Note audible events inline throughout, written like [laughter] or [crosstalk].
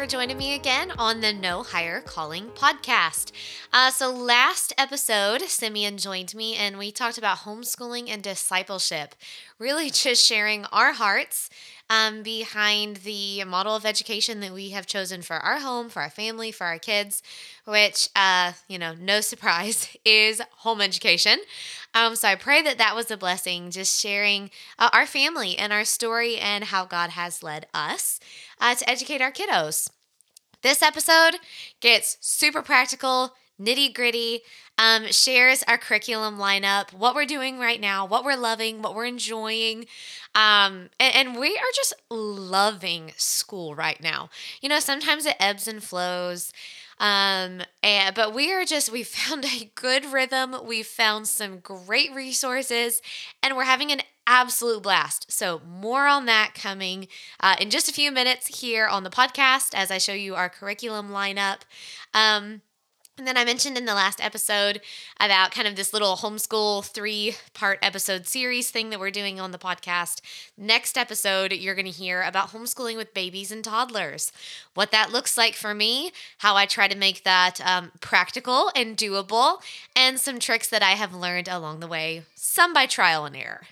For joining me again on the No Higher Calling podcast. Uh, so, last episode, Simeon joined me and we talked about homeschooling and discipleship, really [laughs] just sharing our hearts um, behind the model of education that we have chosen for our home, for our family, for our kids, which, uh, you know, no [laughs] surprise, is home education. Um, so I pray that that was a blessing, just sharing uh, our family and our story and how God has led us uh, to educate our kiddos. This episode gets super practical, nitty gritty, um, shares our curriculum lineup, what we're doing right now, what we're loving, what we're enjoying. Um, and, and we are just loving school right now. You know, sometimes it ebbs and flows. Um, and, but we are just, we [laughs] found a good rhythm. We've found some great resources and we're having an absolute blast. So, more on that coming uh, in just a few minutes here on the podcast as I show you our curriculum lineup. Um, and then I mentioned in the last episode about kind of this little homeschool three part episode series thing that we're doing on the podcast. Next episode, you're going to hear about homeschooling with babies and toddlers, what that looks like for me, how I try to make that um, practical and doable, and some tricks that I have learned along the way, some by trial and error.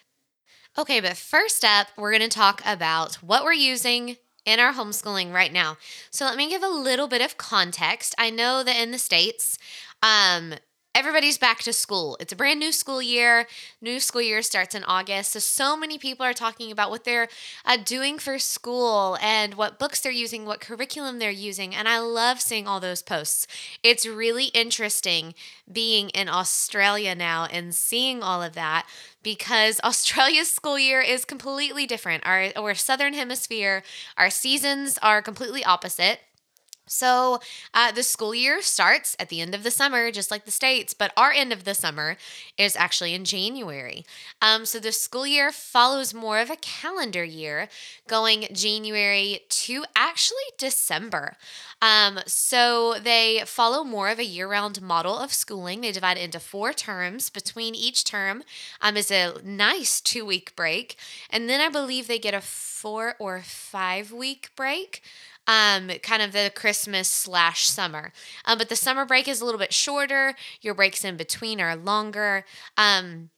Okay, but first up, we're going to talk about what we're using in our homeschooling right now. So let me give a little bit of context. I know that in the States, um, everybody's back to school. It's a brand new school year. New school year starts in August. So, so many people are talking about what they're uh, doing for school and what books they're using, what curriculum they're using. And I love seeing all those posts. It's really interesting being in Australia now and seeing all of that because [laughs] Australia's school year is completely different. Our, our southern hemisphere, our seasons are completely opposite. So, uh, the school year starts at the end of the summer, just like the States, but our end of the summer is actually in January. Um, so, the school year follows more of a calendar year, going January to actually December. Um, so, they follow more of a year round model of schooling. They divide it into four terms. Between each term um, is a nice two week break. And then I believe they get a four or five week break um, kind of the Christmas slash summer. Um, but the summer break is a little bit shorter. Your breaks in between are longer. Um,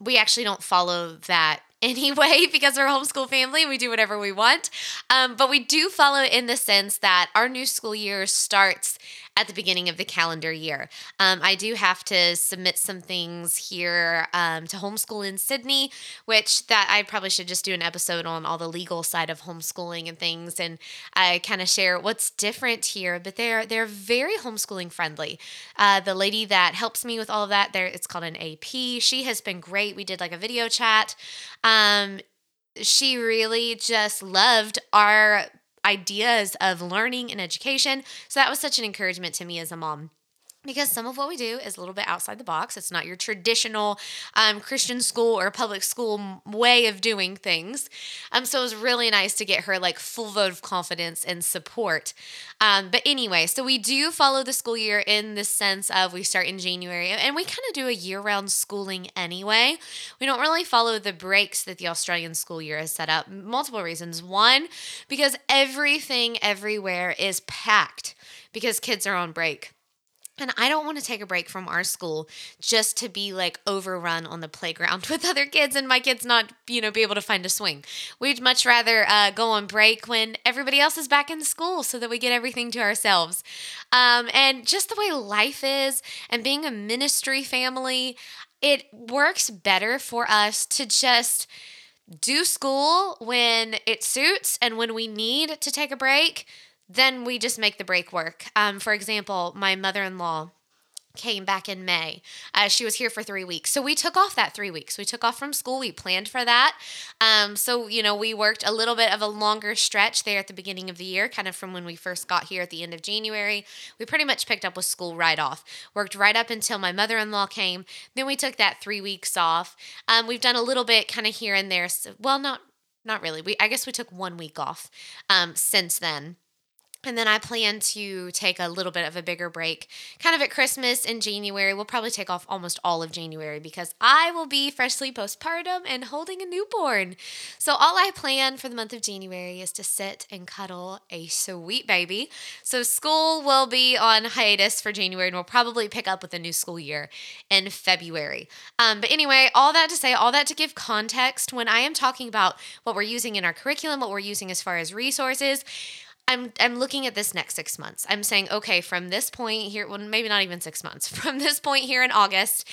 we actually don't follow that [laughs] anyway because we're a homeschool family. We do whatever we want. Um, but we do follow in the sense that our new school year starts at the beginning of the calendar year. Um, I do have to submit some things here um, to homeschool in Sydney, which that I probably should just do an episode on all the legal side of homeschooling and things, and I kind of share what's different here. But they're they're very homeschooling friendly. Uh, the lady that helps me with all of that, there it's called an AP. She has been great. We did like a video chat. Um, she really just loved our ideas of learning and education. So that was such an encouragement to me as a mom because some of what we do is a little bit outside the box. It's not your traditional um, Christian school or public school way of doing things. Um, so it was really nice to get her like full vote of confidence and support. Um, but anyway, so we do follow the school year in the sense of we start in January and we kind of do a year round schooling anyway. We don't really follow the breaks that the Australian school year has set up. Multiple reasons. One, because everything everywhere is packed because kids are on break. And I don't want to take a break from our school just to be like overrun on the playground [laughs] with other kids and my kids not, you know, be able to find a swing. We'd much rather uh, go on break when everybody else is back in school so that we get everything to ourselves. Um, and just the way life is and being a ministry family, it works better for us to just do school when it suits and when we need to take a break then we just make the break work. Um, for example, my mother in law came back in May. Uh, she was here for three weeks. So we took off that three weeks. We took off from school. We planned for that. Um, so, you know, we worked a little bit of a longer stretch there at the beginning of the year, kind of from when we first got here at the end of January. We pretty much picked up with school right off. Worked right up until my mother in law came. Then we took that three weeks off. Um, we've done a little bit kind of here and there. So, well, not. Not really. We I guess we took one week off um, since then. And then I plan to take a little bit of a bigger break, kind of at Christmas in January. We'll probably take off almost all of January because I will be freshly postpartum and holding a newborn. So, all I plan for the month of January is to sit and cuddle a sweet baby. So, school will be on hiatus for January and we'll probably pick up with a new school year in February. Um, but anyway, all that to say, all that to give context, when I am talking about what we're using in our curriculum, what we're using as far as resources, I'm I'm looking at this next six months. I'm saying, okay, from this point here, well, maybe not even six months, [laughs] from this point here in August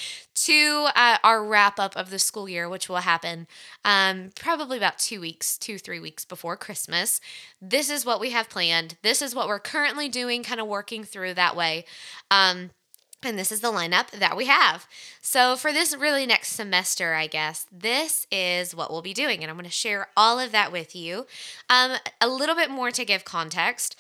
to uh, our wrap up of the school year, which will happen um, probably about two weeks, two three weeks before Christmas. This is what we have planned. This is what we're currently doing, kind of working through that way. Um, and this is the lineup that we have. So, for this really next semester, I guess, this is what we'll be doing. And I'm going to share all of that with you. Um, a little bit more to give context.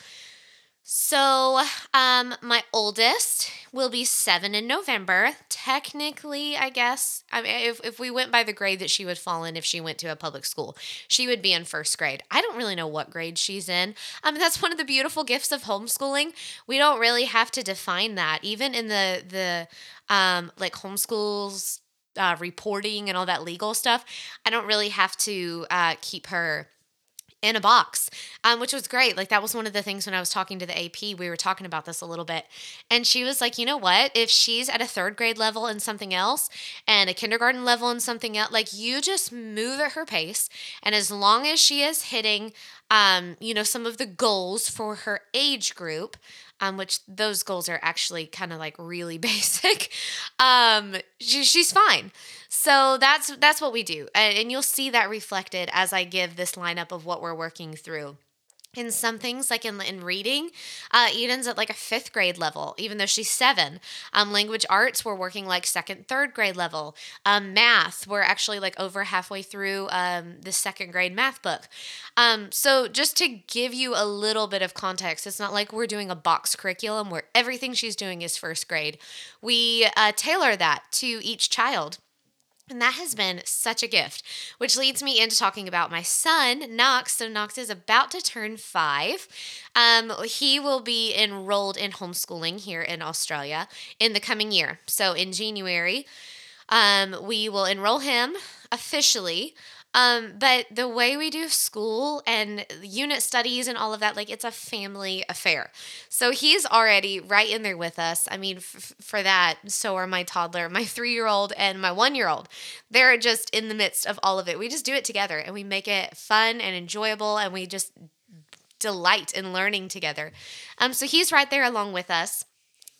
So, um, my oldest will be seven in November. Technically, I guess, I mean, if, if we went by the grade that she would fall in if she went to a public school, she would be in first grade. I don't really know what grade she's in. Um, that's one of the beautiful gifts of homeschooling. We don't really have to define that, even in the the um, like homeschools uh, reporting and all that legal stuff. I don't really have to uh, keep her in a box, um, which was great. Like that was one of the things when I was talking to the AP, we were talking about this a little bit. And she was like, you know what? If she's at a third grade level in something else and a kindergarten level in something else, like you just move at her pace. And as long as she is hitting, um, you know, some of the goals for her age group, um, which those goals are actually kind of like really [laughs] basic, um, she, she's fine. So that's that's what we do, and you'll see that reflected as I give this lineup of what we're working through. In some things like in, in reading uh, eden's at like a fifth grade level even though she's seven. Um, language arts we're working like second third grade level. Um, math we're actually like over halfway through um, the second grade math book. Um, so just to give you a little bit of context it's not like we're doing a box curriculum where everything she's doing is first grade. We uh, tailor that to each child and that has been such a gift, which leads me into talking about my son, Knox. So, Knox is about to turn five. Um, he will be enrolled in homeschooling here in Australia in the coming year. So, in January, um, we will enroll him officially. Um, but the way we do school and unit studies and all of that, like it's a family affair. So he's already right in there with us. I mean, f- for that, so are my toddler, my three year old, and my one year old. They're just in the midst of all of it. We just do it together and we make it fun and enjoyable and we just delight in learning together. Um, so he's right there along with us.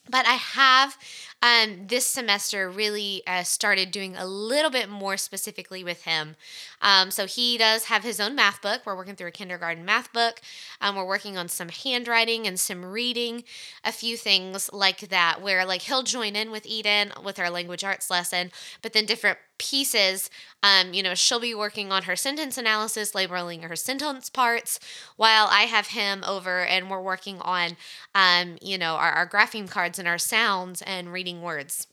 But I have um, this semester really uh, started doing a little bit more specifically with him. Um, so he does have his own math book. We're working through a kindergarten math book. Um, we're working on some handwriting and some reading, a few things like that, where like he'll join in with Eden with our language arts lesson, but then different pieces. Um, you know, she'll be working on her sentence analysis, labeling her sentence parts, while I have him over and we're working on, um, you know, our, our grapheme cards and our sounds and reading words.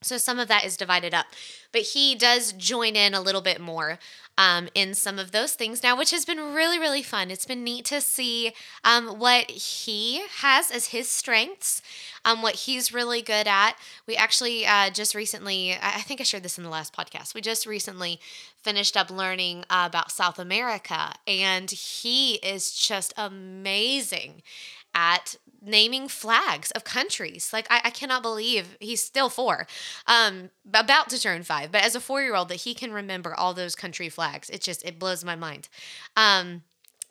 So some of that is divided up, but he does join in a little bit more um, in some of those things now, which has been really, really fun. It's been neat to see um, what he has as his strengths, um, what he's really good at. We actually uh, just recently, I think I shared this in the last podcast, we just recently finished up learning uh, about South America, and he is just amazing at naming flags of countries. Like I, I cannot believe he's still four, um, about to turn five. But as a four year old, that he can remember all those country flags, it just it blows my mind. Um,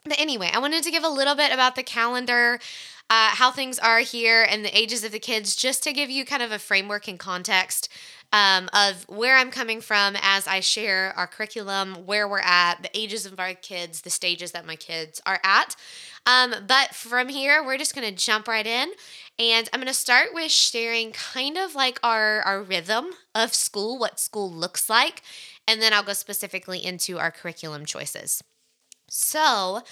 but anyway, I wanted to give a little bit about the calendar, uh, how things are here, and the ages of the kids, just to give you kind of a framework and context um, of where I'm coming from as I share our curriculum, where we're at, the ages of our kids, the stages that my kids are at. Um, but from here, we're just going to jump right in. And I'm going to start with sharing kind of like our, our rhythm of school, what school looks like. And then I'll go specifically into our curriculum choices. So,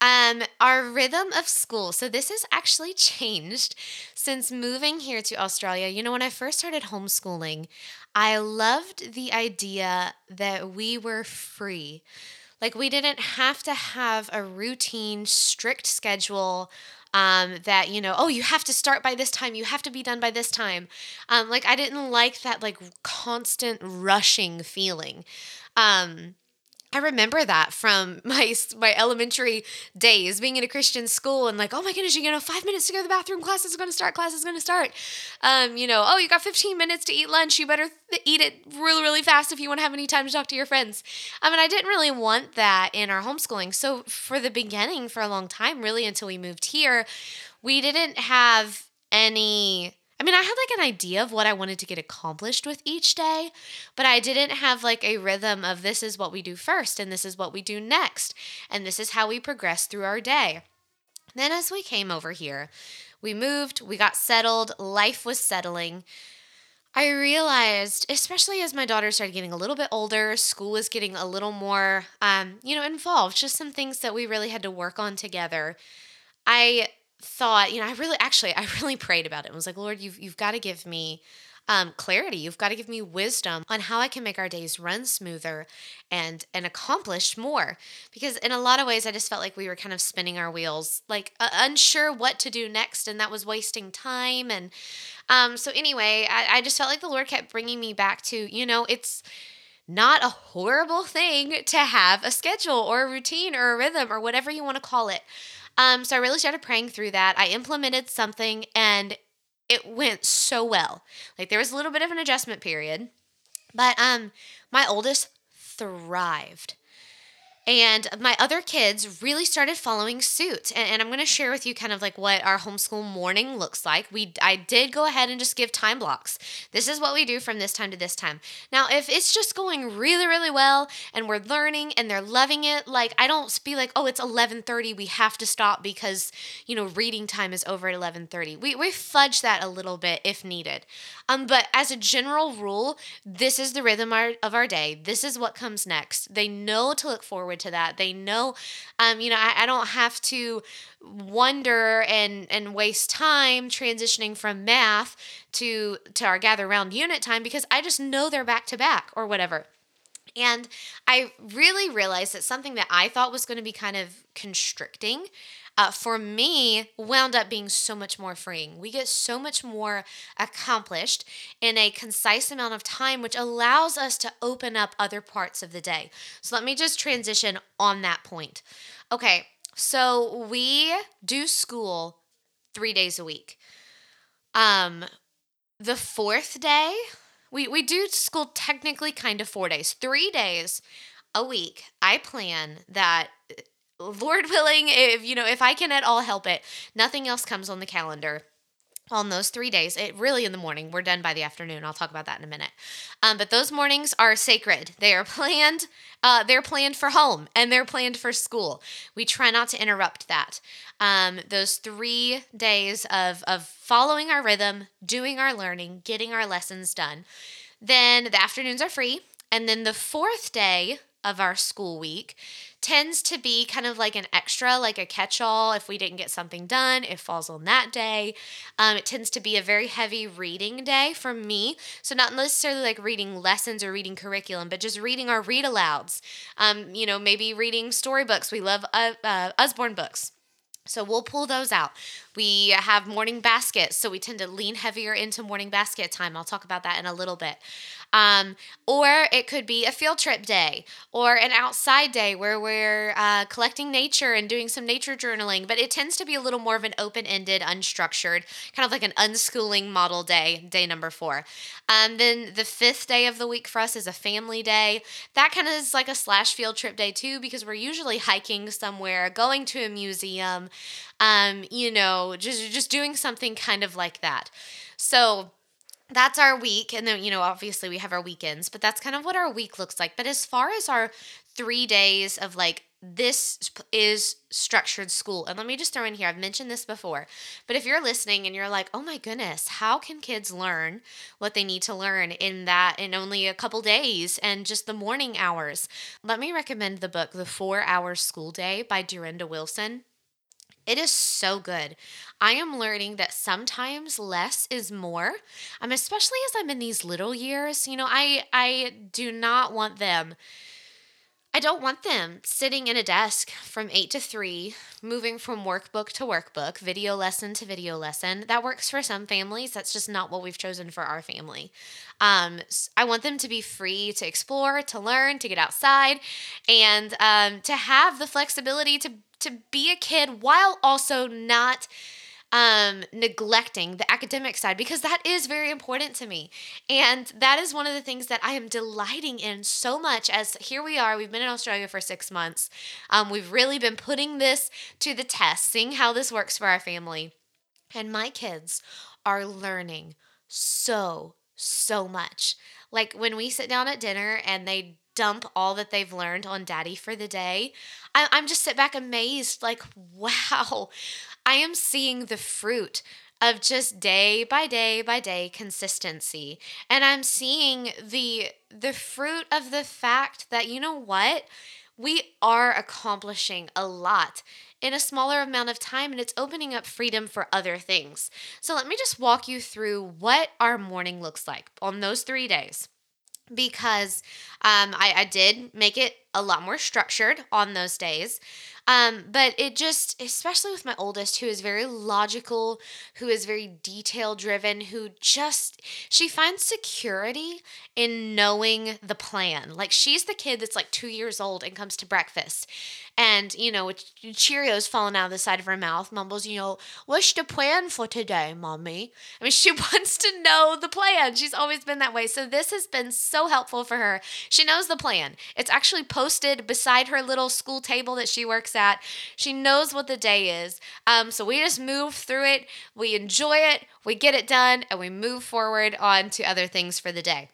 um, our rhythm of school. So, this has actually changed since moving here to Australia. You know, when I first started homeschooling, I loved the idea that we were free. Like, we didn't have to have a routine, strict schedule. Um, that you know, oh, you have to start by this time, you have to be done by this time. Um, like I didn't like that like constant rushing feeling. Um, I remember that from [laughs] my my elementary days, being in a Christian school, and like, oh my goodness, you know, five minutes to go to the bathroom. Class is going to start. Class is going to start. Um, you know, oh, you got 15 minutes to eat lunch. You better th- eat it really, really fast if you want to have any time to talk to your friends. I mean, I didn't really want that in our homeschooling. So for the beginning, for a long time, really until we moved here, we didn't have any I mean, I had like an idea of what I wanted to get accomplished with each day, but I didn't have like a rhythm of this is what we do first and this is what we do next and this is how we progress through our day. Then, as we came over here, we moved, we got settled, life was settling. I realized, especially as my daughter started getting a little bit older, school was getting a little more, um, you know, involved, just some things that we really had to work on together. I thought, you know, I really actually I [laughs] really prayed about it and was like, Lord, you've you've got to give me um, clarity. You've got to give me wisdom on how I can make our days run smoother and and accomplish more. Because in a lot of ways, I just felt like we were kind of spinning our wheels, like uh, unsure what to do next, and that was wasting time. And um, so anyway, I, I just felt like the Lord kept bringing me back to, you know, it's not a horrible thing to have a schedule or a routine or a rhythm or whatever you want to call it. Um, so I really started praying through that. I implemented something and it went so well. Like there was a little bit of an adjustment period, but um, my oldest thrived. And my other kids really started following suit. And, and I'm going to share with you kind of like what our homeschool morning looks like. We I did go ahead and just give time blocks. This is what we do from this time to this time. Now, if it's just going really really well and we're learning and they're loving it, like I don't be like, "Oh, it's 11:30, we have to stop because, you know, reading time is over at 11:30." We we fudge that a little bit if needed. Um but as a general rule, this is the rhythm of our day. This is what comes next. They know to look forward forward to that. They know, um, you know, I, I don't have to wonder and and waste time transitioning from math to to our gather round unit time because I just know they're back to back or whatever. And I really realized that something that I thought was going to be kind of constricting uh, for me wound up being so much more freeing. We get so much more accomplished in a concise amount of time, which allows us to open up other parts of the day. So let me just transition on that point. Okay, so we do school three days a week. Um, the fourth day, we, we do school technically kind of four days, three days a week. I plan that Lord willing, if you know, if I can at all help it, nothing else comes on the calendar on those three days. It really in the morning we're done by the afternoon. I'll talk about that in a minute. Um, but those mornings are sacred. They are planned uh, they're planned for home and they're planned for school. We try not to interrupt that. Um, those three days of, of following our rhythm doing our learning getting our lessons done then the afternoons are free. And then the fourth day of our school week tends to be kind of like an extra, like a catch all. If we didn't get something done, it falls on that day. Um, it tends to be a very heavy reading day for me. So, not necessarily like reading lessons or reading curriculum, but just reading our read alouds. Um, you know, maybe reading storybooks. We love uh, uh, Usborne books. So we'll pull those out. We have morning baskets, so we tend to lean heavier into morning basket time. I'll talk about that in a little bit. Um, or it could be a field trip day or an outside day where we're uh, collecting nature and doing some nature journaling, but it tends to be a little more of an open ended, unstructured, kind of like an unschooling model day, day number four. Um, then the fifth day of the week for us is a family day. That kind of is like a slash field trip day too, because we're usually hiking somewhere, going to a museum, um, you know, just, just doing something kind of like that. So, that's our week. And then, you know, obviously we have our weekends, but that's kind of what our week looks like. But as far as our three days of like, this is structured school. And let me just throw in here, I've mentioned this before, but if you're listening and you're like, oh my goodness, how can kids learn what they need to learn in that in only a couple days and just the morning hours? Let me recommend the book, The Four Hour School Day by Durenda Wilson. It is so good. I am learning that sometimes less is more. Um, especially as I'm in these little years. You know, I I do not want them. I don't want them sitting in a desk from eight to three, moving from workbook to workbook, video lesson to video lesson. That works for some families. That's just not what we've chosen for our family. Um, I want them to be free to explore, to learn, to get outside, and um, to have the flexibility to to be a kid while also not um, neglecting the academic side because that is very important to me. And that is one of the things that I am delighting in so much as here we are. We've been in Australia for six months. Um, we've really been putting this to the test, seeing how this works for our family. And my kids are learning so, so much. Like when we sit down at dinner and they dump all that they've learned on daddy for the day, I, I'm just sit back amazed, like, [laughs] wow, I am seeing the fruit of just day by day by day consistency. And i'm seeing the the fruit of the fact that you know what? We are accomplishing a lot in a smaller amount of time and it's opening up freedom for other things. So let me just walk you through what our morning looks like on those three days because um, I, I did make it a lot more structured on those days. Um, but it just, especially with my oldest, who is very logical, who is very detail driven, who just, she finds security in knowing the plan. Like she's the kid that's like two years old and comes to breakfast and, you know, Cheerios falling out of the side of her mouth, mumbles, you know, what's the plan for today, mommy? I mean, [laughs] she wants to know the plan. She's always been that way. So this has been so helpful for her. She knows the plan. It's actually posted beside her little school table that she works at. She knows what the day is. Um, so we just move through it, we enjoy it, we get it done, and we move forward on to other things for the day.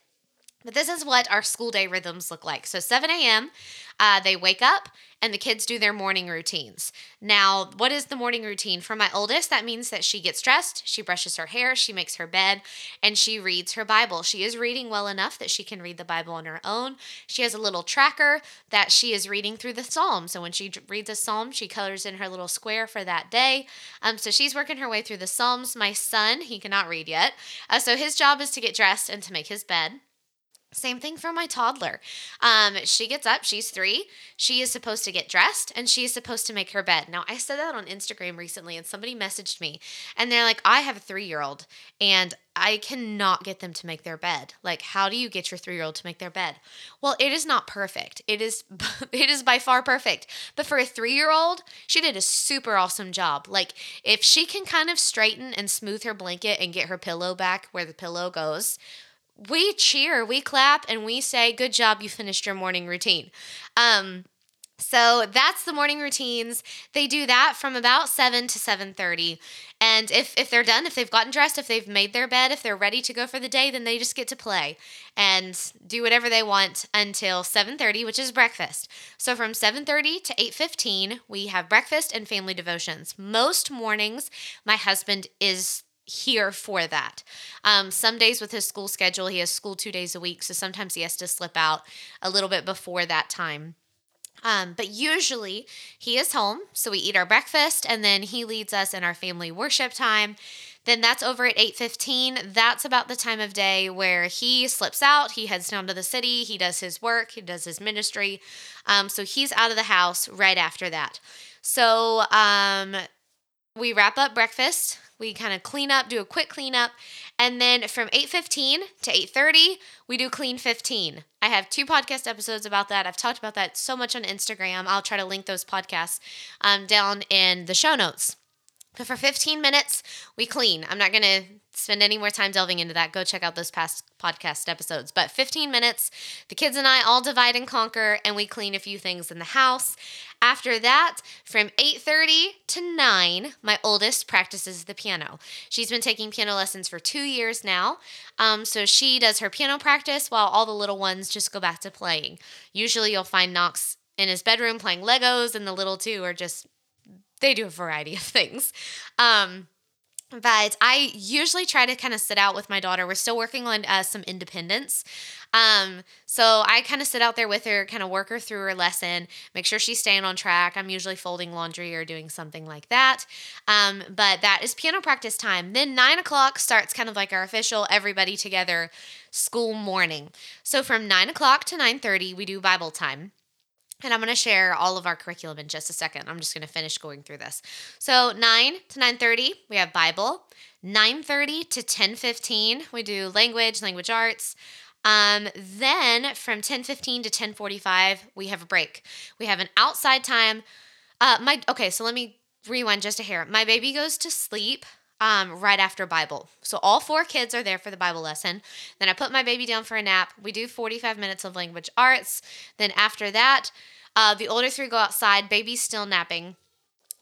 But this is what our school day rhythms look like. So 7 a.m., uh, they wake up and the kids do their morning routines. Now, what is the morning routine? For my oldest, that means that she gets dressed, she brushes her hair, she makes her bed, and she reads her Bible. She is reading well enough that she can read the Bible on her own. She has a little tracker that she is reading through the Psalms. So when she reads a Psalm, she colors in her little square for that day. Um, so she's working her way through the Psalms. My son, he cannot read yet. Uh, so his job is to get dressed and to make his bed. Same thing for my toddler. Um, she gets up, she's three. She is supposed to get dressed and she is supposed to make her bed. Now, I said that on Instagram recently and somebody messaged me and they're like, I have a three year old and I cannot get them to make their bed. Like, how do you get your three year old to make their bed? Well, it is not perfect. It is, [laughs] it is by far perfect. But for a three year old, she did a super awesome job. Like, if she can kind of straighten and smooth her blanket and get her pillow back where the pillow goes, we cheer, we clap, and we say, Good job, you finished your morning routine. Um, so that's the morning routines. They do that from about 7 to 7:30. And if if they're done, if they've gotten dressed, if they've made their bed, if they're ready to go for the day, then they just get to play and do whatever they want until 7:30, which is breakfast. So from 7:30 to 8:15, we have breakfast and family devotions. Most mornings my husband is here for that. Um, some days with his school schedule, he has school two days a week, so sometimes he has to slip out a little bit before that time. Um, but usually he is home, so we eat our breakfast, and then he leads us in our family worship time. Then that's over at 8:15. That's about the time of day where he slips out. He heads down to the city. He does his work. He does his ministry. Um, so he's out of the house right after that. So um, we wrap up breakfast we kind of clean up, do a quick cleanup, and then from 8:15 to 8:30, we do clean 15. I have two podcast episodes about that. I've talked about that so much on Instagram. I'll try to link those podcasts um, down in the show notes. But for 15 minutes, we clean. I'm not going to spend any more time delving into that. Go check out those past podcast episodes. But 15 minutes, the kids and I all divide and conquer, and we clean a few things in the house. After that, from 8:30 to 9, my oldest practices the piano. She's been taking piano lessons for two years now. Um, so she does her piano practice while all the little ones just go back to playing. Usually you'll find Knox in his bedroom playing Legos, and the little two are just they do a variety of [laughs] things. Um, but I usually try to kind of sit out with my daughter. We're still working on uh, some independence. Um, so I kind of sit out there with her, kind of work her through her lesson, make sure she's staying on track. I'm usually folding laundry or doing something like that. Um, but that is piano practice time. Then nine o'clock starts kind of like our official everybody together school morning. So from nine o'clock to nine thirty, we do Bible time. And I'm going to share all of our curriculum in just a second. I'm just going to finish going through this. So 9 to 9:30, we have Bible. 9:30 to 10:15, we do language, language arts. Um, then from 10:15 to 10:45, we have a break. We have an outside time. Uh, my okay, so let me rewind just a hair. My baby goes to sleep um, right after Bible. So all four kids are there for the Bible lesson. Then I put my baby down for a nap. We do 45 minutes of language arts. Then after that, uh, the older three go outside. Baby's still napping.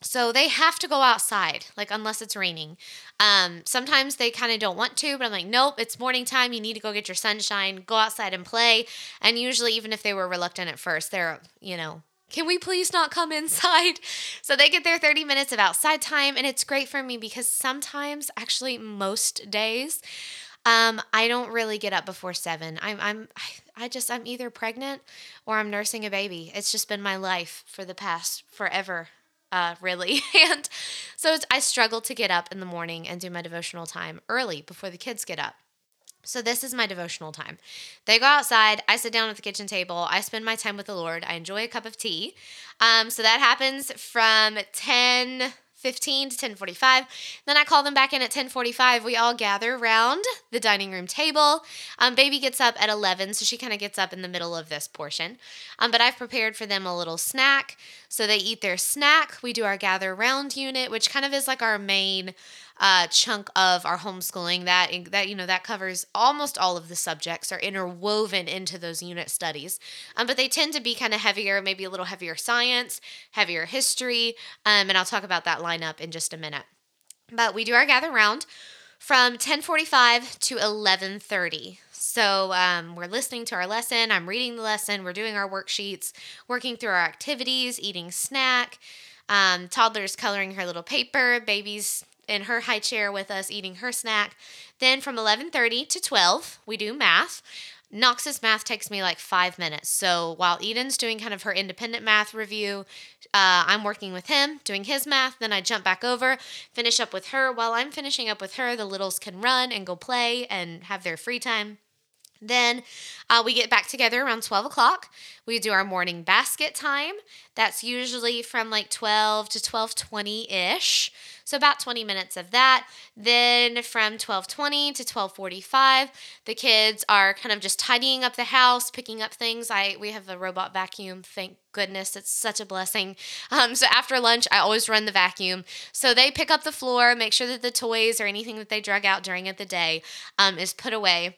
So they have to go outside, like unless it's raining. Um, sometimes they kind of don't want to, but I'm like, nope, it's morning time. You need to go get your sunshine, go outside and play. And usually, even if they were reluctant at first, they're, you know, can we please not come inside? [laughs] So they get their 30 minutes of outside time, and it's great for me because sometimes, actually, most days, um, I don't really get up before seven. I'm, I'm, I just, I'm either pregnant or I'm nursing a baby. It's just been my life for the past forever, uh, really. [laughs] and so I struggle to get up in the morning and do my devotional time early before the kids get up. So, this is my devotional time. They go outside. I sit down at the kitchen table. I spend my time with the Lord. I enjoy a cup of tea. Um, so, that happens from 10 15 to 10:45. Then I call them back in at 10:45. We all gather around the dining room table. Um, baby gets up at 11, so she kind of gets up in the middle of this portion. Um, but I've prepared for them a little snack, so they eat their snack. We do our gather around unit, which kind of is like our main uh, chunk of our homeschooling that that you know that covers almost all of the subjects are interwoven into those unit studies um, but they tend to be kind of heavier maybe a little heavier science heavier history um, and i'll talk about that lineup in just a minute but we do our gather round from 10:45 to 11:30. So um, we're listening to our lesson. I'm reading the lesson. We're doing our worksheets, working through our activities, eating snack. Um, toddler's coloring her little paper. Baby's in her high chair with us eating her snack. Then from 11:30 to 12, we do math. Knox's math takes me like five minutes. So while Eden's doing kind of her independent math review, uh, I'm working with him doing his math. Then I jump back over, finish up with her. While I'm finishing up with her, the littles can run and go play and have their free time. Then uh, we get back together around 12 o'clock. We do our morning basket time. That's usually from like 12 to 12:20 ish. So about 20 minutes of that. Then from 12:20 to 12:45, the kids are kind of just tidying up the house, picking up things. I we have a robot vacuum. Thank goodness, it's such a blessing. Um, so after lunch, I always run the vacuum. So they pick up the floor, make sure that the toys or anything that they drug out during the day um, is put away.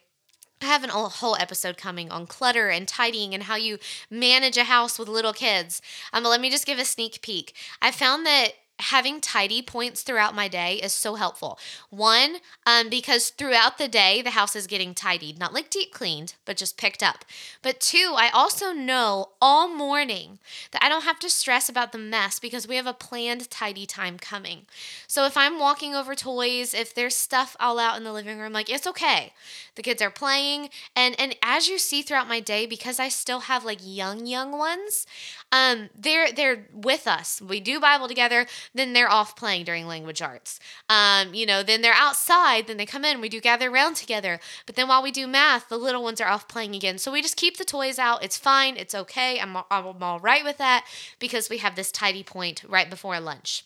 I have a whole episode coming on clutter and tidying and how you manage a house with little kids. Um, but let me just give a sneak peek. I found that having tidy points throughout my day is so helpful. One, um, because throughout the day, the house is getting tidied, not like deep cleaned, but just picked up. But two, I also know all morning that I don't have to stress about the mess because we have a planned tidy time coming. So if I'm walking over toys, if there's stuff all out in the living room, like it's okay. The kids are playing, and and as you see throughout my day, because I still have like young young ones, um, they're they're with us. We do Bible together then they're off playing during language arts. Um, you know, then they're outside, then they come in, we do gather around together. But then while we do math, the little ones are off playing again. So we just keep the toys out. It's fine. It's okay. I'm, I'm all right with that because we have this tidy point right before lunch.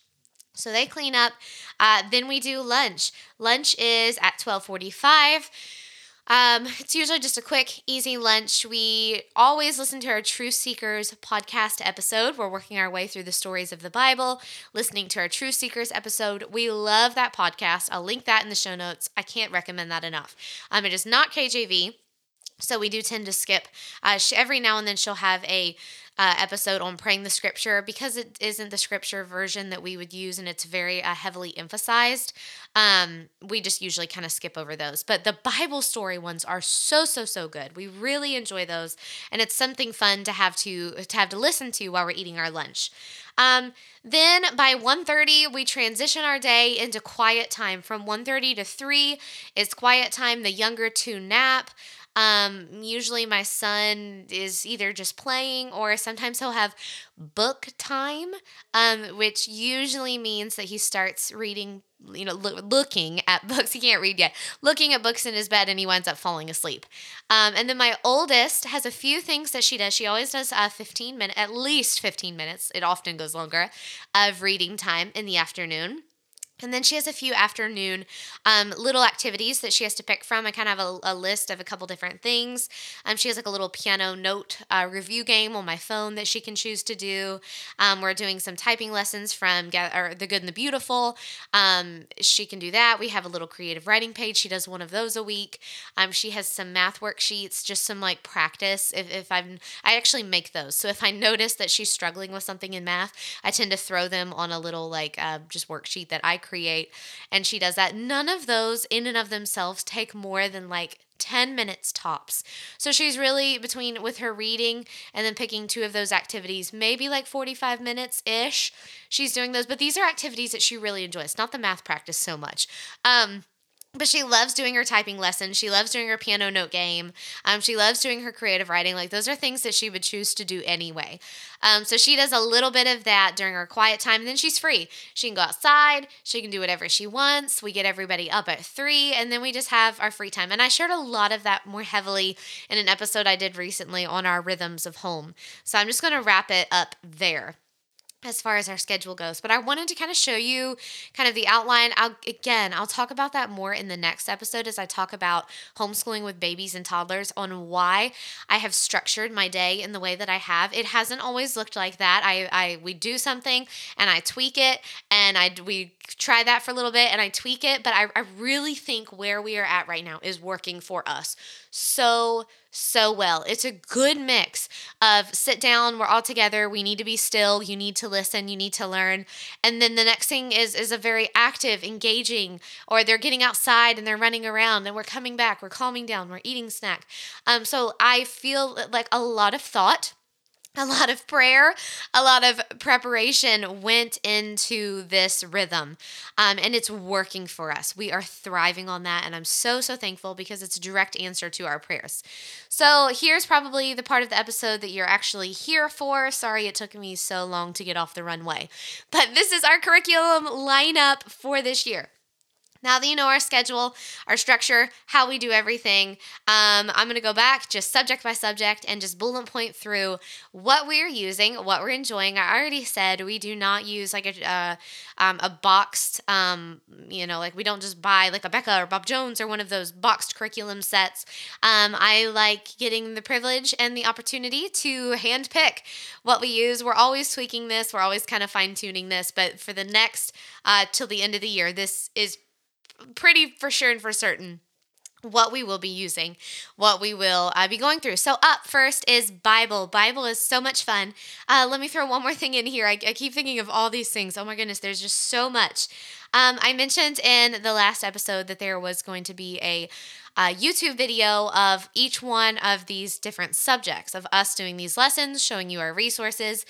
So they clean up. Uh, then we do lunch. Lunch is at 1245. Um, it's usually just a quick, easy lunch. We always listen to our True Seekers podcast episode. We're working our way through the stories of the Bible, listening to our True Seekers episode. We love that podcast. I'll link that in the show notes. I can't recommend that enough. Um, it is not KJV. So we do tend to skip. Uh, she, every now and then she'll have a uh, episode on praying the scripture because it isn't the scripture version that we would use and it's very uh, heavily emphasized. Um, we just usually kind of skip over those. But the Bible story ones are so so so good. We really enjoy those, and it's something fun to have to to have to listen to while we're eating our lunch. Um, then by 1.30, we transition our day into quiet time. From 1.30 to 3 is quiet time. The younger two nap. Um, usually my son is either just playing or sometimes he'll have book time, um, which usually means that he starts reading, you know, lo- looking at [laughs] books. He can't read yet, looking at books in his bed and he winds up falling asleep. Um, and then my oldest has a few things that she does. She always does uh, 15 minutes, at least 15 minutes. It often goes longer of reading time in the afternoon. And then she has a few afternoon um, little activities that she has to pick from. I kind of have a, a list of a couple different things. Um, she has like a little piano note uh, review game on my phone that she can choose to do. Um, we're doing some typing lessons from or The Good and the Beautiful. Um, she can do that. We have a little creative writing page. She does one of those a week. Um, she has some math worksheets, just some like practice. If, if I'm, I actually make those. So if I [laughs] notice that she's struggling with something in math, I tend to throw them on a little like uh, just worksheet that I create. And she does that. None of those in and of themselves take more than like 10 minutes tops. So she's really between with her reading and then picking two of those activities, maybe like 45 minutes ish. She's doing those, but these are activities that she really enjoys, not the math practice so much. Um, but she loves doing her typing lessons. She loves doing her piano note game. Um, she loves doing her creative writing. Like those are things that she would choose to do anyway. Um, so she does a little bit of that during her quiet time. And then she's free. She can go outside. She can do whatever she wants. We get everybody up at three, and then we just have our free time. And I shared a lot of that more heavily in an episode I did recently on our rhythms of home. So I'm just going to wrap it up there as far as our schedule goes. But I wanted to kind of show you kind of the outline. I'll again, I'll talk about that more in the next episode as I talk about homeschooling with babies and toddlers on why I have structured my day in the way that I have. It hasn't always looked like that. I I we do something and I tweak it and I we try that for a little bit and I tweak it, but I, I really think where we are at right now is working for us so so well. It's a good mix of sit down, we're all together, we need to be still, you need to listen, you need to learn. And then the next thing is is a very active, engaging, or they're getting outside and they're running around and we're coming back, we're calming down, we're eating snack. Um so I feel like a lot of thought a lot of prayer, a lot of preparation went into this rhythm. Um, and it's working for us. We are thriving on that. And I'm so, so thankful because it's a direct answer to our prayers. So here's probably the part of the episode that you're actually here for. Sorry it took me so long to get off the runway. But this is our curriculum lineup for this year. Now that you know our schedule, our structure, how we do everything, um, I'm going to go back just subject by subject and just bullet point through what we're using, what we're enjoying. I already said we do not use like a, uh, um, a boxed, um, you know, like we don't just buy like Abeka or Bob Jones or one of those boxed curriculum sets. Um, I like getting the privilege and the opportunity to hand pick what we use. We're always tweaking this, we're always kind of fine tuning this, but for the next, uh, till the end of the year, this is pretty for sure and for certain what we will be using, what we will uh, be going through. So, up first is Bible. Bible is so much fun. Uh, let me throw one more thing in here. I, I, keep thinking of all these things. Oh my goodness, there's just so much. Um, I mentioned in the last episode that there was going to be a, a YouTube video of each one of these different subjects, of us doing these lessons, showing you our resources.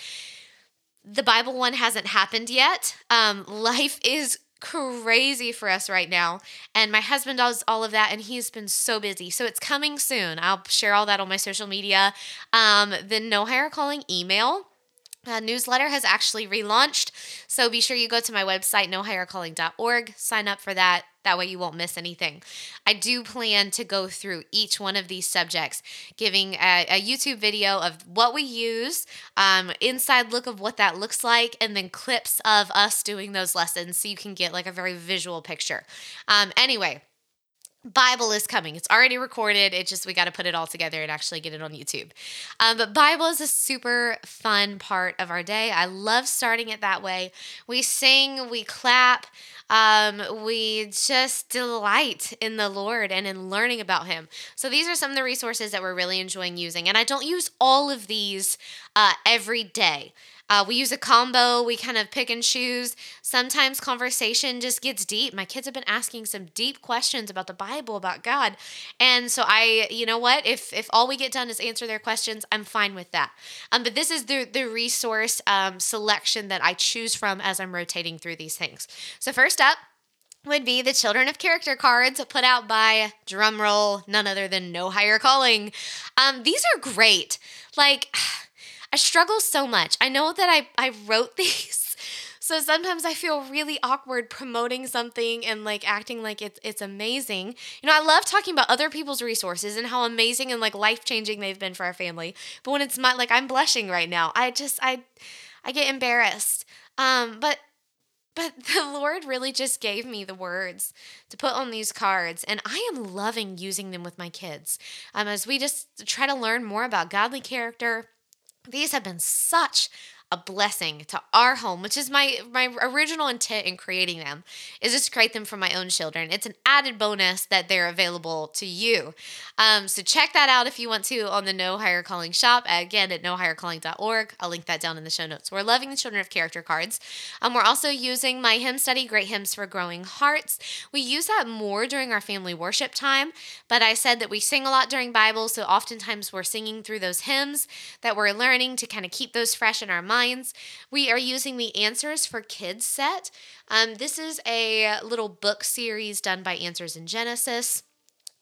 The Bible one hasn't happened yet. Um, [laughs] life is crazy for us right now. And my husband does all of that, and he's been so busy. So it's coming soon. I'll share all that on my social media. Um, the No Higher Calling email. Uh, newsletter has actually relaunched. So be sure you go to my website, nohighercalling.org, sign up for that. That way you won't miss anything. I do plan to go through each one of these subjects, giving a, a YouTube video of what we use, um, inside look of what that looks like, and then clips of us doing those lessons so you can get like a very visual picture. Um, anyway, Bible is coming. It's already recorded. It just, we got to put it all together and actually get it on YouTube. Um, but Bible is a super fun part of our day. I love starting it that way. We sing, we clap, um, we just delight in the Lord and in learning about Him. So these are some of the resources that we're really enjoying using. And I don't use all of these uh, every day. Uh, we use a combo. We kind of pick and choose. Sometimes conversation just gets deep. My kids have been asking some deep questions about the Bible, about God, and so I, you know what? If if all we get done is answer their questions, I'm fine with that. Um, but this is the the resource um, selection that I choose from as I'm rotating through these things. So first up would be the Children of Character cards put out by drumroll, none other than No Higher Calling. Um, these are great. Like I struggle so much. I know that I, I wrote [laughs] these. So sometimes I feel really awkward promoting something and like acting like it's it's amazing. You know, I love talking about other people's resources and how amazing and like life-changing they've been for our family. But when it's my like I'm blushing right now. I just I I get embarrassed. Um but but [laughs] the Lord really just gave me the words to put on these cards, and I am loving using them with my kids. Um, as we just try to learn more about godly character, these have been such a blessing to our home, which is my my original intent in creating them, is just to create them for my own children. It's an added bonus that they're available to you. Um, so check that out if you want to on the No Higher Calling shop. Again, at nohighercalling.org. I'll link that down in the show notes. We're loving the Children of Character cards. Um, we're also using my hymn study, Great Hymns for Growing Hearts. We use that more during our family worship time, but I said that we sing a lot during Bible, so oftentimes we're singing through those hymns that we're learning to kind of keep those fresh in our mind minds. We are using the Answers for Kids set. Um, this is a little book series done by Answers in Genesis.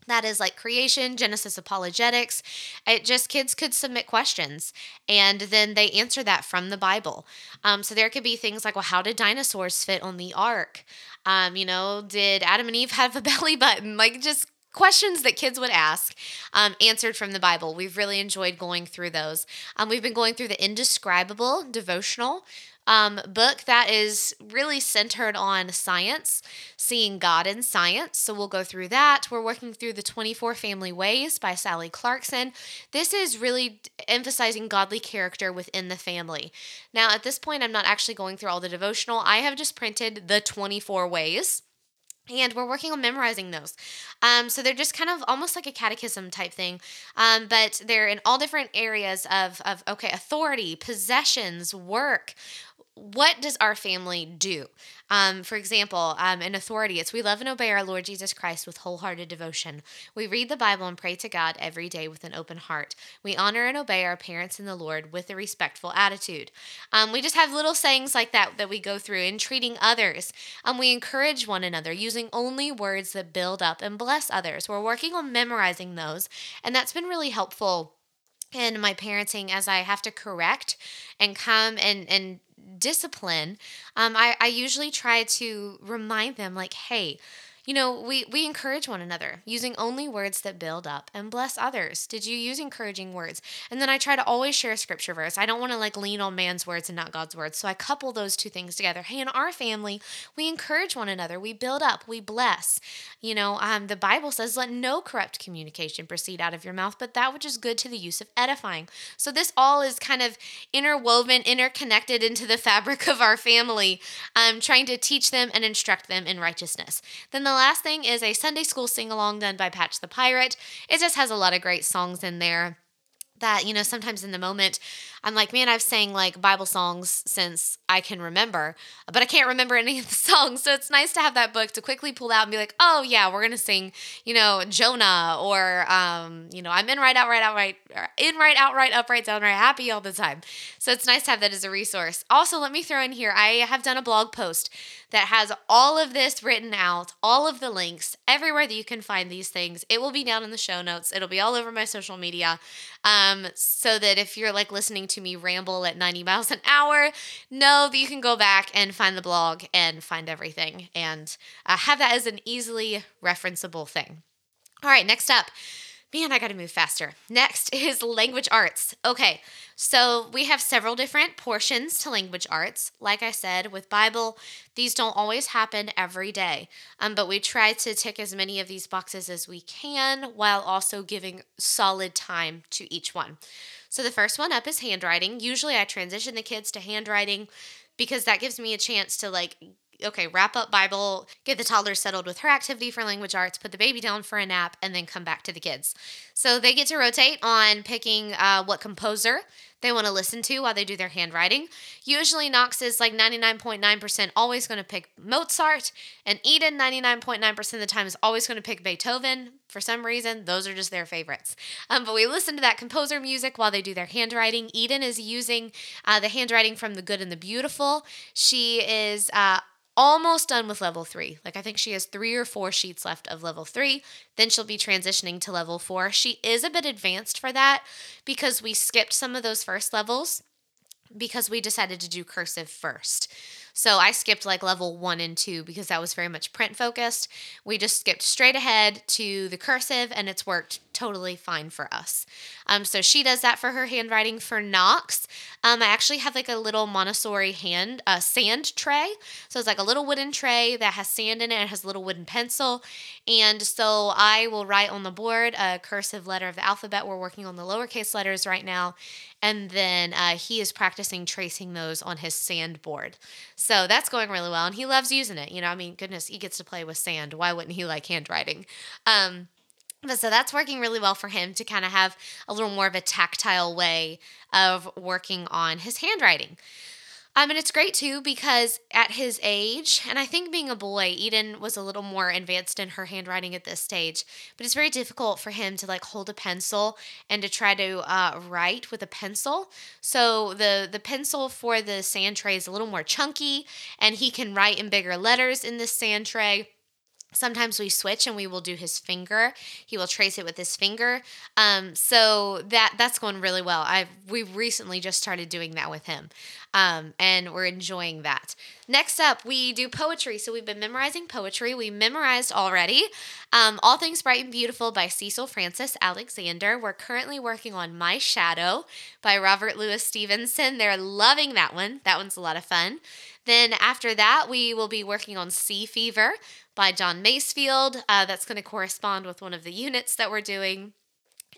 That is like creation, Genesis apologetics. It just kids could submit questions and then they answer that from the Bible. Um, so there could be things like, well, how did dinosaurs fit on the ark? Um, you know, did Adam and Eve [laughs] have a belly button? Like just questions that kids would ask um, answered from the Bible. We've really enjoyed going through those. Um, we've been going through the Indescribable devotional um, book that is really centered on science, seeing God in science. So we'll go through that. We're working through the 24 Family Ways by Sally Clarkson. This is really emphasizing godly character within the family. Now, at this point, I'm not actually going through all the devotional, I have just printed the 24 ways and we're working on memorizing those. Um, so they're just kind of almost like a catechism type thing, um, but they're in all different areas of, of okay, authority, possessions, work, what does our family do? Um, for example, um, in authority, it's we love and obey our Lord Jesus Christ with wholehearted devotion. We read the Bible and pray to God every day with an open heart. We honor and obey our parents in the Lord with a respectful attitude. Um, we just have little sayings like that that we go through in treating others. Um, we encourage one another using only words that build up and bless others. We're working on memorizing those, and that's been really helpful in my parenting as I have to correct and come and and discipline, um, I, I usually try to remind them, like, hey, you know, we, we encourage one another using only words that build up and bless others. Did you use encouraging words? And then I try to always share a scripture verse. I don't want to like lean on man's words and not God's words. So I couple those two things together. Hey, in our family, we encourage one another, we build up, we bless. You know, um, the Bible says, let no corrupt communication proceed out of your mouth, but that which is good to the use of edifying. So this all is kind of interwoven, interconnected into the [laughs] fabric of our family, um, trying to teach them and instruct them in righteousness. Then the the last thing is a Sunday school sing along done by Patch the Pirate. It just has a lot of great songs in there that, you know, sometimes in the moment, I'm like, man, I've sang like Bible songs since I can remember, but I can't remember any of the [laughs] songs. So it's nice to have that book to quickly pull out and be like, oh yeah, we're gonna sing, you know, Jonah or, um, you know, I'm in right out, right out, right, in right out, right up, right down, right happy all the time. So it's nice to have that as a resource. Also, let me throw in here, I have done a blog post that has all of this written out, all of the links, everywhere that you can find these things. It will be down in the show notes. It'll be all over my social media, um, so that if you're like listening to me ramble at 90 miles an hour, know that you can go back and find the blog and find everything and uh, have that as an easily referenceable thing. All right, next up. Man, I gotta move faster. Next [laughs] is language arts. Okay, so we have several different portions to language arts. Like I said, with Bible, these don't always happen every day, um, but we try to tick as many of these boxes as we can while also giving solid time to each one. So the first one up is handwriting. Usually I transition the kids to handwriting because that gives me a chance to like okay, wrap up Bible, get the toddler settled with her activity for language arts, put the baby down for a nap, and then come back to the kids. So they get to rotate on picking uh, what composer they want to listen to while they do their handwriting. Usually, Knox is like 99.9% always going to pick Mozart, and Eden, 99.9% of the time, is always going to pick Beethoven. For some reason, those are just their favorites. Um, but we listen to that composer music while they do their handwriting. Eden is using uh, the handwriting from The Good and the Beautiful. She is uh, almost done with level three. Like I think she has three or four sheets left of level three. Then she'll be transitioning to level four. She is a bit advanced for that because we skipped some of those first levels because we decided to do cursive first. So I skipped like level one and two because that was very much print focused. We just skipped straight ahead to the cursive and it's worked totally fine for us. Um, so she does that for her handwriting. For Knox, um, I actually have like a little Montessori hand uh, sand tray. So it's like a little wooden tray that has sand in it. It has a little wooden pencil. And so I will write on the board a cursive letter of the alphabet. We're working on the lowercase letters right now. And then uh, he is practicing tracing those on his sand board. So that's going really well. And he loves using it. You know, I mean, goodness, he gets to play with sand. Why wouldn't he like handwriting? Um, but so that's working really well for him to kind of have a little more of a tactile way of working on his handwriting. Um, and it's great too because at his age, and I think being a boy, Eden was a little more advanced in her handwriting at this stage, but it's very difficult for him to like hold a pencil and to try to uh, write with a pencil. So the the pencil for the sand tray is a little more chunky, and he can write in bigger letters in this sand tray sometimes we switch and we will do his finger. He will trace it with his finger. Um, so that that's going really well. I've we've recently just started doing that with him um, and we're enjoying that. Next up we do poetry. So we've been memorizing poetry. We memorized already um, all things bright and beautiful by cecil frances alexander. We're currently working on my shadow by robert louis stevenson. They're loving that one. That one's a lot of fun then after that, we will be working on Sea Fever by John Masefield. Uh, that's going to correspond with one of the units that we're doing.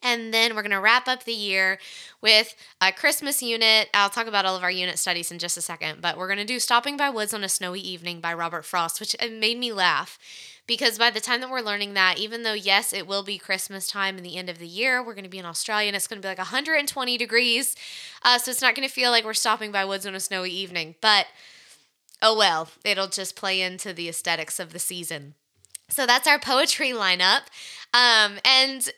And then we're going to wrap up the year with a Christmas unit. I'll talk about all of our unit studies in just a second, but we're going to do Stopping by Woods on a Snowy Evening by Robert Frost, which made me laugh because by the time that we're learning that, even though, yes, it will be Christmas time in the end of the year, we're going to be in Australia and it's going to be like 120 degrees. Uh, so it's not going to feel like we're stopping by woods on a snowy evening. But oh well, it'll just play into the aesthetics of the season. So that's our poetry lineup. Um, and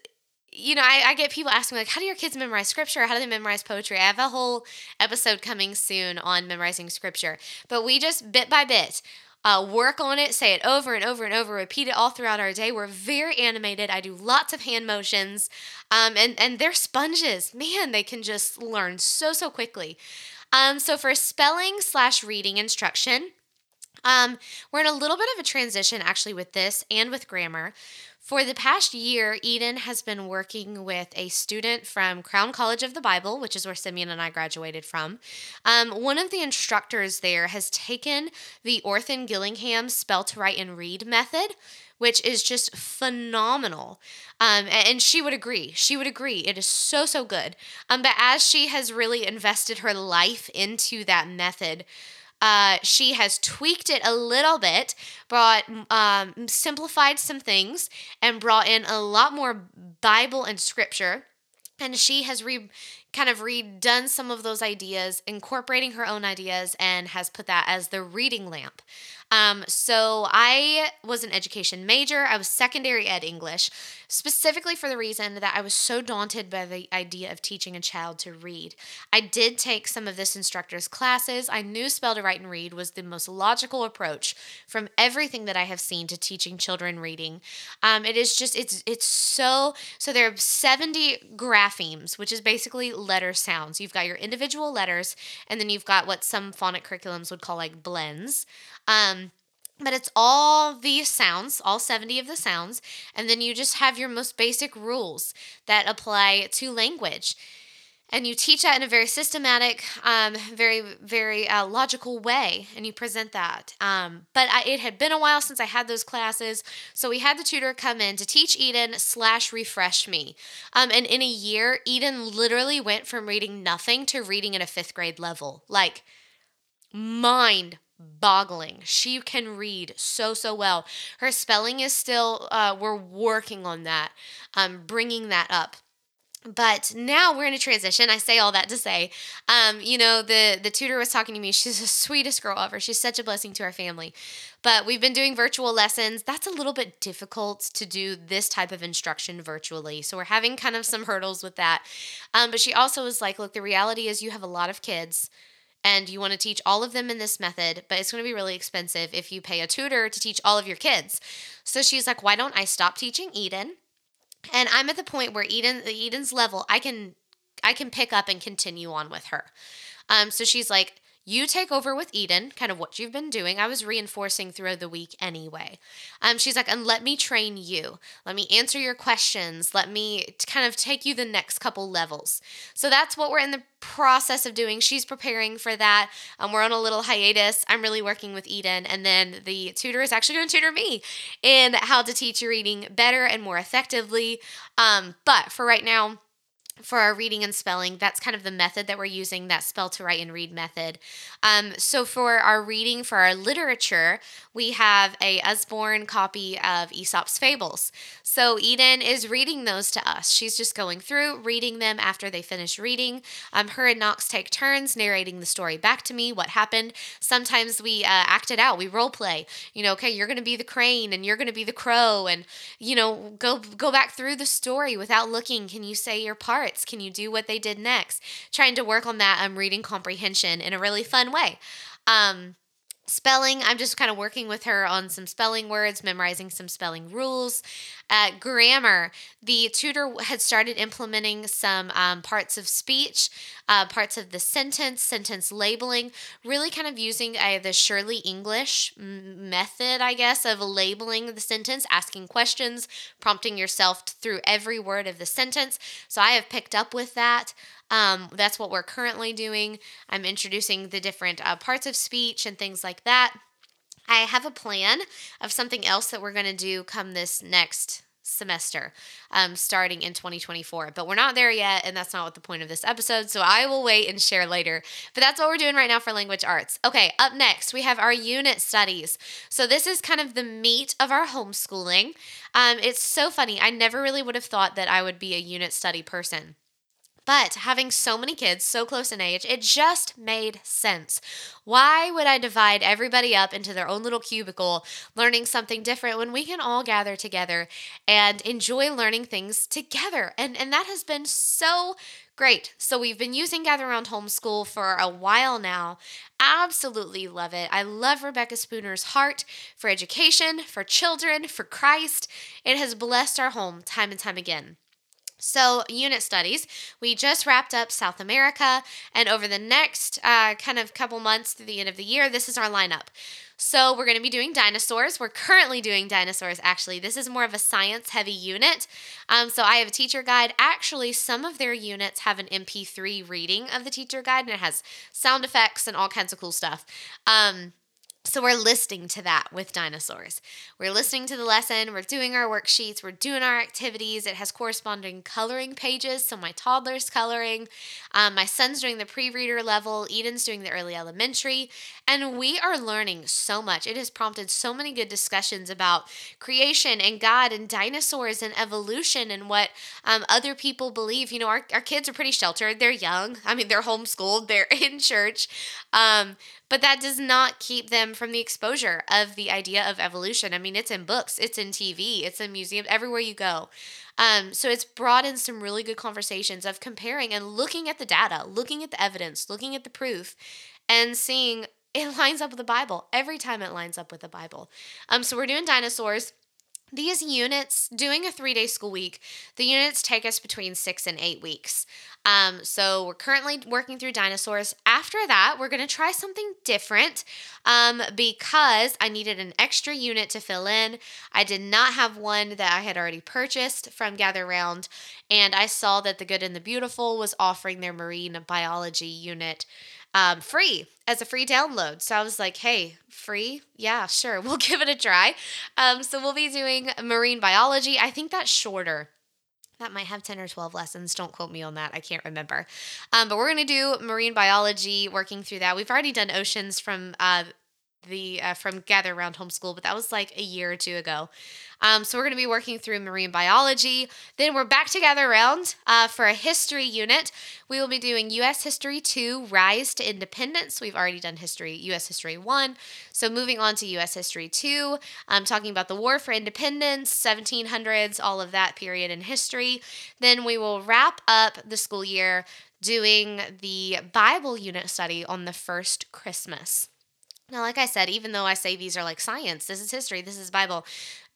you know, I, I, get people asking like, how do your kids memorize scripture? How do they memorize poetry? I have a whole episode coming soon on memorizing scripture. But we just bit by bit uh, work on it, say it over and over and over, repeat it all throughout our day. We're very animated. I do lots of hand motions, um, and and they're sponges. Man, they can just learn so so quickly. Um, so for spelling slash reading instruction, um, we're in a little bit of a transition actually with this and with grammar. For the past year, Eden has been working with a student from Crown College of the Bible, which is where Simeon and I graduated from. Um, one of the instructors there has taken the Orton Gillingham spell to write and read method, which is just phenomenal. Um, and she would agree. She would agree. It is so, so good. Um, but as she has really invested her life into that method, uh, she has tweaked it a little bit, brought um, simplified some things, and brought in a lot more Bible and scripture. And she has re kind of redone some of those ideas, incorporating her own ideas, and has put that as the reading lamp. Um, so I was an education major. I was secondary ed English, specifically for the reason that I was so daunted by the idea of teaching a child to read. I did take some of this instructor's classes. I knew spell to write and read was the most logical approach from everything that I have seen to teaching children reading. Um, it is just it's it's so so there are 70 graphemes, which is basically letter sounds. You've got your individual letters, and then you've got what some phonic curriculums would call like blends. Um, but it's all these sounds, all 70 of the sounds, and then you just have your most basic rules that apply to language. And you teach that in a very systematic, um, very, very uh, logical way, and you present that. Um, but I, it had been a while since I had those classes, so we had the tutor come in to teach Eden slash refresh me. Um, and in a year, Eden literally went from reading nothing to reading at a fifth grade level. Like, mind boggling. She can read so, so well. Her spelling is still, uh, we're working on that, um, bringing that up. But now we're in a transition i say all that to say um, you know the the tutor was talking to me. She's the [laughs] sweetest girl ever. She's such a blessing to our family. But we've been doing virtual lessons. That's a little bit difficult to do this type of instruction virtually. So we're having kind of some hurdles with that. Um, but she also was like look the reality is you have a lot of kids and you want to teach all of them in this method, but it's going to be really expensive if you pay a tutor to teach all of your kids. So she's like, why don't I stop teaching Eden? And I'm at the point where Eden, the Eden's level, I can, I can pick up and continue on with her. Um, so she's like, you take over with Eden, kind of what you've been doing. I was reinforcing throughout the week anyway. Um, she's like, and let me train you. Let me answer your questions. Let me kind of take you the next couple levels. So that's what we're in the process of doing. She's preparing for that. Um, we're on a little hiatus. I'm really working with Eden, and then the tutor is actually going to tutor me in how to teach your reading better and more effectively. Um, but for right now, for our reading and spelling, that's kind of the method that we're using, that spell to write and read method. Um, so for our reading, for our literature, we have a Usborne copy of Aesop's Fables. So Eden is reading those to us. She's just going through, reading them after they finish reading. Um, her and Knox take turns narrating the story back to me, what happened. Sometimes we uh, act it out, we role play. You know, okay, you're going to be the crane and you're going to be the crow, and you know, go go back through the story without looking. Can you say your part? Can you do what they did next? Trying to work on that um, reading comprehension in a really fun way. Um, Spelling, I'm just kind of working with her on some spelling words, memorizing some spelling rules. Uh, grammar, the tutor had started implementing some um, parts of speech, uh, parts of the sentence, sentence labeling, really kind of using uh, the Shurley English method, I guess, of labeling the sentence, asking questions, prompting yourself through every word of the sentence. So I have picked up with that. Um, that's what we're currently doing. I'm introducing the different uh, parts of speech and things like that. I have a plan of something else that we're going to do come this next semester um, starting in 2024 but we're not there yet and that's not what the point of this episode so i will wait and share later. But that's what we're doing right now for language arts. Okay up next we have our unit studies. So this is kind of the meat of our homeschooling. Um, it's so funny i never really would have thought that i would be a unit study person but having so many kids so close in age, it just made sense. Why would I divide everybody up into their own little cubicle, learning something different when we can all gather together and enjoy learning things together? And and that has been so Great. So we've been using Gather Around Homeschool for a while now. Absolutely love it. I love Rebecca Spooner's heart for education, for children, for Christ. It has blessed our home time and time again. So, unit studies, we just wrapped up South America, and over the next uh, kind of couple months through the end of the year, this is our lineup. So, we're going to be doing dinosaurs. We're currently doing dinosaurs, actually. This is more of a science heavy unit. Um, so, I have a teacher guide. Actually, some of their units have an MP3 reading of the teacher guide, and it has sound effects and all kinds of cool stuff. Um, so we're listening to that with dinosaurs. We're listening to the lesson, we're doing our worksheets, we're doing our activities. It has corresponding coloring pages. So my toddler's coloring, um, my son's doing the pre reader level, Eden's doing the early elementary. And we are learning so much. It has prompted so many good discussions about creation and God and dinosaurs and evolution and what um, other people believe. You know, our, our kids are pretty sheltered, they're young. I mean, they're homeschooled, they're [laughs] in church. Um, but that does not keep them from the exposure of the idea of evolution. I mean, it's in books, it's in TV, it's in museums, everywhere you go. Um, so it's brought in some really good conversations of comparing and looking at the data, looking at the evidence, looking at the proof, and seeing it [laughs] lines up with the Bible every time it lines up with the Bible. Um, so we're doing dinosaurs. These units, doing a three day school week, the units take us between six and eight weeks. Um, so we're currently working through dinosaurs. After that, we're going to try something different um, because I needed an extra unit to fill in. I did not have one that I had already purchased from Gather Round, and I saw that the Good and the Beautiful was offering their marine biology unit um, free as a free download. So I was like, hey, free? Yeah, sure. [laughs] We'll give it a try. Um, so we'll be doing marine biology. I think that's shorter. That might have 10 or 12 lessons. Don't quote me on that. I can't remember. Um, but we're going to do marine biology, working through that. We've already done oceans from uh, the uh, from Gather Around Homeschool, but that was like a year or two ago. Um, so we're going to be working through marine biology. Then we're back to Gather Around uh, for a history unit. We will be doing U.S. History 2, Rise to Independence. We've already done history, U.S. History 1. So moving on to U.S. History 2, I'm talking about the War for Independence, 1700s, all of that period in history. Then we will wrap up the school year doing the Bible unit study on the first Christmas. Now, like I said, even though I say these are like science, this is history, this is Bible,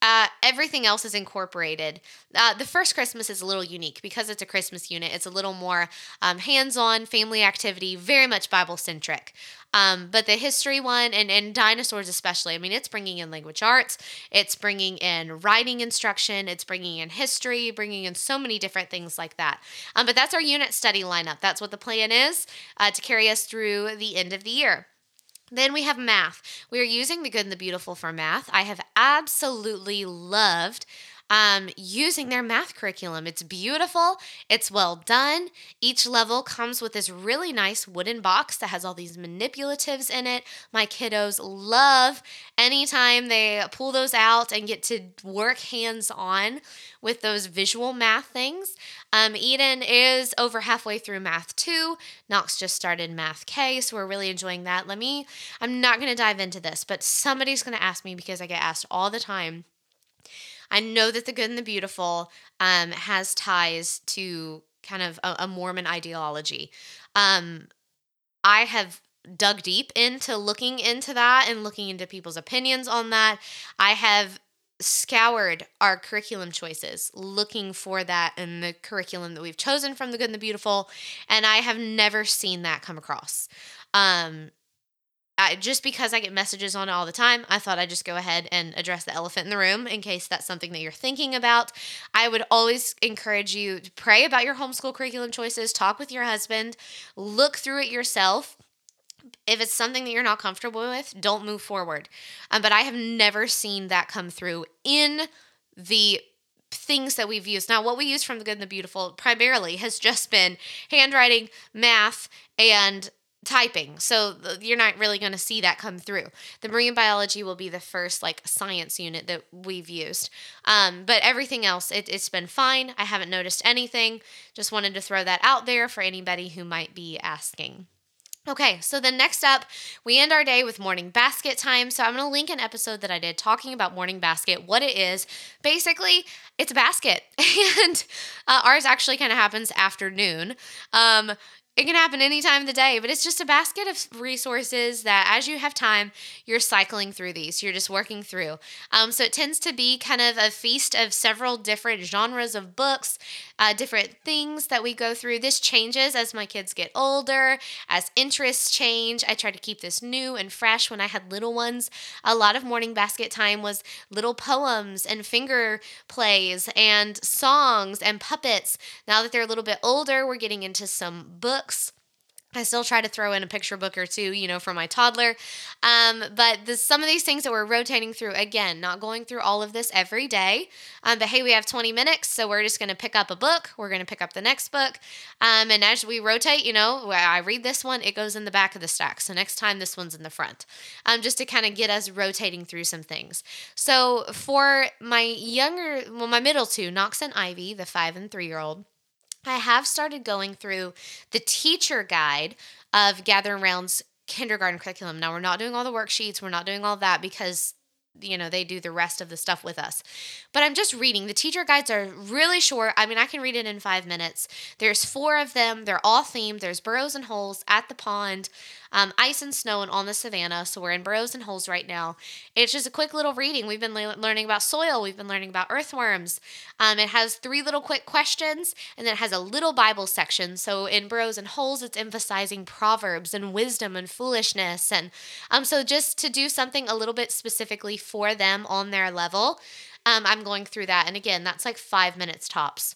uh, everything else is incorporated. Uh, the first Christmas is a little unique because it's a Christmas unit. It's a little more um, hands on family activity, very much Bible centric. Um, but the history one and, and dinosaurs, especially, I mean, it's bringing in language arts, it's bringing in writing instruction, it's bringing in history, bringing in so many different things like that. Um, but that's our unit study lineup. That's what the plan is uh, to carry us through the end of the year. Then we have math. We are using the good and the beautiful for math. I have absolutely loved um, using their math curriculum. It's beautiful, it's well done. Each level comes with this really nice wooden box that has all these manipulatives in it. My kiddos love anytime they pull those out and get to work hands on with those visual math things. Um, Eden is over halfway through math two. Knox just started math K, so we're really enjoying that. Let me, I'm not going to dive into this, but somebody's going to ask me because I get asked all the time I know that the good and the beautiful um, has ties to kind of a, a Mormon ideology. Um, I have dug deep into looking into that and looking into people's opinions on that. I have scoured our curriculum choices looking for that in the curriculum that we've chosen from the good and the beautiful and i have never seen that come across um, I, just because I get messages on it all the time, I thought I'd just go ahead and address the elephant in the room in case that's something that you're thinking about. I would always encourage you to pray about your homeschool curriculum choices, talk with your husband, look through it yourself. If it's something that you're not comfortable with, don't move forward. Um, but I have never seen that come through in the things that we've used. Now, what we use from the good and the beautiful primarily has just been handwriting, math, and typing. So you're not really going to see that come through. The marine biology will be the first like science unit that we've used. Um, but everything else, it, it's been fine. I haven't noticed anything. Just wanted to throw that out there for anybody who might be asking. Okay, so then next up, we end our day with morning basket time. So I'm going to link an episode that I did talking about morning basket, what it is. Basically, it's a basket, [laughs] and uh, ours actually kind of happens afternoon. Um, it can happen any time of the day, but it's just a basket of resources that as you have time, you're cycling through these. You're just working through. Um, so it tends to be kind of a feast of several different genres of books, uh, different things that we go through. This changes as my kids get older, as interests change. I try to keep this new and fresh when I had little ones. A lot of morning basket time was little poems and finger plays and songs and puppets. Now that they're a little bit older, we're getting into some books books. I still try to throw in a picture book or two, you know, for my toddler. Um, but the, some of these things that we're rotating through, again, not going through all of this every day. Um, but hey, we have 20 minutes, so we're just going to pick up a book. We're going to pick up the next book. Um, and as we rotate, you know, I read this one, it goes in the back of the stack. So next time, this one's in the front, um, just to kind of get us rotating through some things. So for my younger, well, my middle two, Knox and Ivy, the five and three year old, I have started going through the teacher guide of Gather Around's kindergarten curriculum. Now, we're not doing all the worksheets, we're not doing all that because you know they do the rest of the stuff with us. But i'm just reading. The teacher guides are really short. I mean i can read it in five minutes. There's four of them. They're all themed. There's burrows and holes at the pond um, ice and snow and on the savannah. So we're in burrows and holes right now. It's just a quick little reading. We've been le- learning about soil, we've been learning about earthworms. Um, it has three little quick questions, and then it has a little Bible section. So in burrows and holes, it's emphasizing proverbs and wisdom and foolishness. And um, so just to do something a little bit specifically for them on their level, um, I'm going through that. And again, that's like five minutes tops.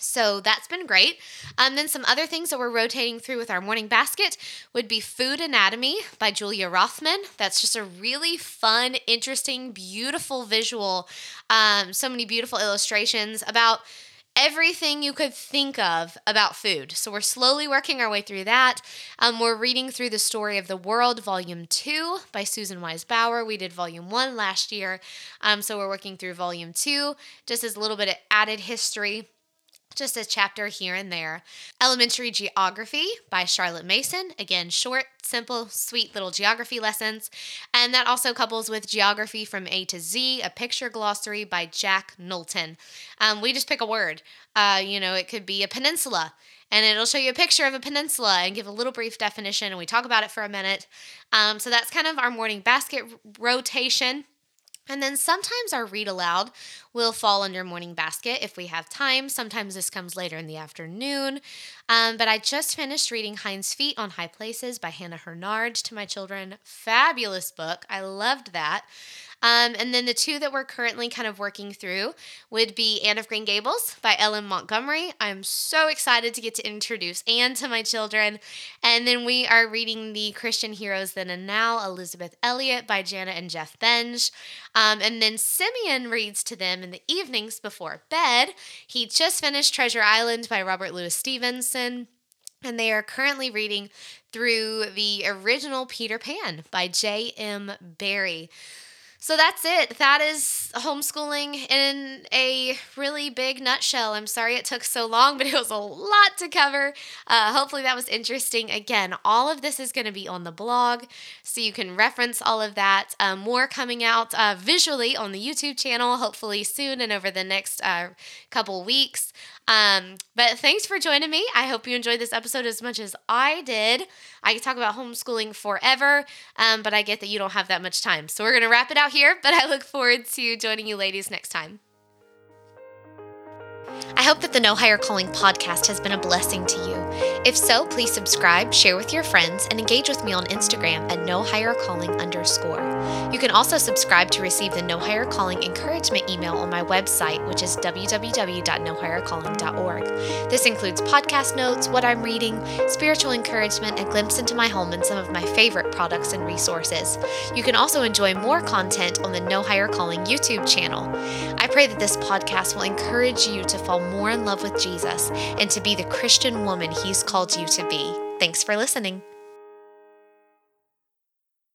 So that's been great. Um, then some other things that we're rotating through with our morning basket would be Food Anatomy by Julia Rothman. That's just a really fun, interesting, beautiful visual. Um, so many beautiful illustrations about everything you could think of about food. So we're slowly working our way through that. Um, we're reading through the story of the world, volume two by Susan Wise Bauer. We did volume one last year, um, so we're working through volume two, just as a little bit of added history just a chapter here and there. Elementary Geography by Charlotte Mason. Again, short, simple, sweet little geography lessons. And that also couples with Geography from A to Z, a picture glossary by Jack Knowlton. Um, we just pick a word. Uh, you know, it could be a peninsula. And it'll show you a picture of a peninsula and give a little brief definition, and we talk about it for a minute. Um, so that's kind of our morning basket rotation. And then sometimes our read aloud will fall under morning basket if we have time. Sometimes this comes later in the afternoon. Um, but I just finished reading Hind's Feet on High Places by Hannah Hurnard to my children. Fabulous book. I loved that. Um, and then the two that we're currently kind of working through would be Anne of Green Gables by L.M. Montgomery. I'm so excited to get to introduce Anne to my children. And then we are reading the Christian Heroes Then and Now, Elisabeth Elliot by Janet and Jeff Benge. Um, and then Simeon reads to them in the evenings before bed. He just finished Treasure Island by Robert Louis Stevenson. And they are currently reading through the original Peter Pan by J.M. Barrie. So that's it. That is homeschooling in a really big nutshell. I'm sorry it took so long, [laughs] but it was a lot to cover. Uh, hopefully, that was interesting. Again, all of this is going to be on the blog, so you can reference all of that. Uh, more coming out uh, visually on the YouTube channel, hopefully soon and over the next uh, couple weeks. Um, but thanks for joining me. I hope you enjoyed this episode as much as I did. I could talk about homeschooling forever, um, but I get that you don't have that much time. So we're going to wrap it out here, but I look forward to joining you ladies next time. I hope that the No Higher Calling podcast has been a blessing to you. If so, please subscribe, share with your friends, and engage with me on Instagram at No Higher Calling underscore. You can also subscribe to receive the No Higher Calling encouragement email on my website, which is www.nohighercalling.org. This includes podcast notes, what I'm reading, spiritual encouragement, a glimpse into my home, and some of my favorite products and resources. You can also enjoy more content on the No Higher Calling YouTube channel. I pray that this podcast will encourage you to fall more in love with Jesus and to be the Christian woman He's called you to be. Thanks for listening.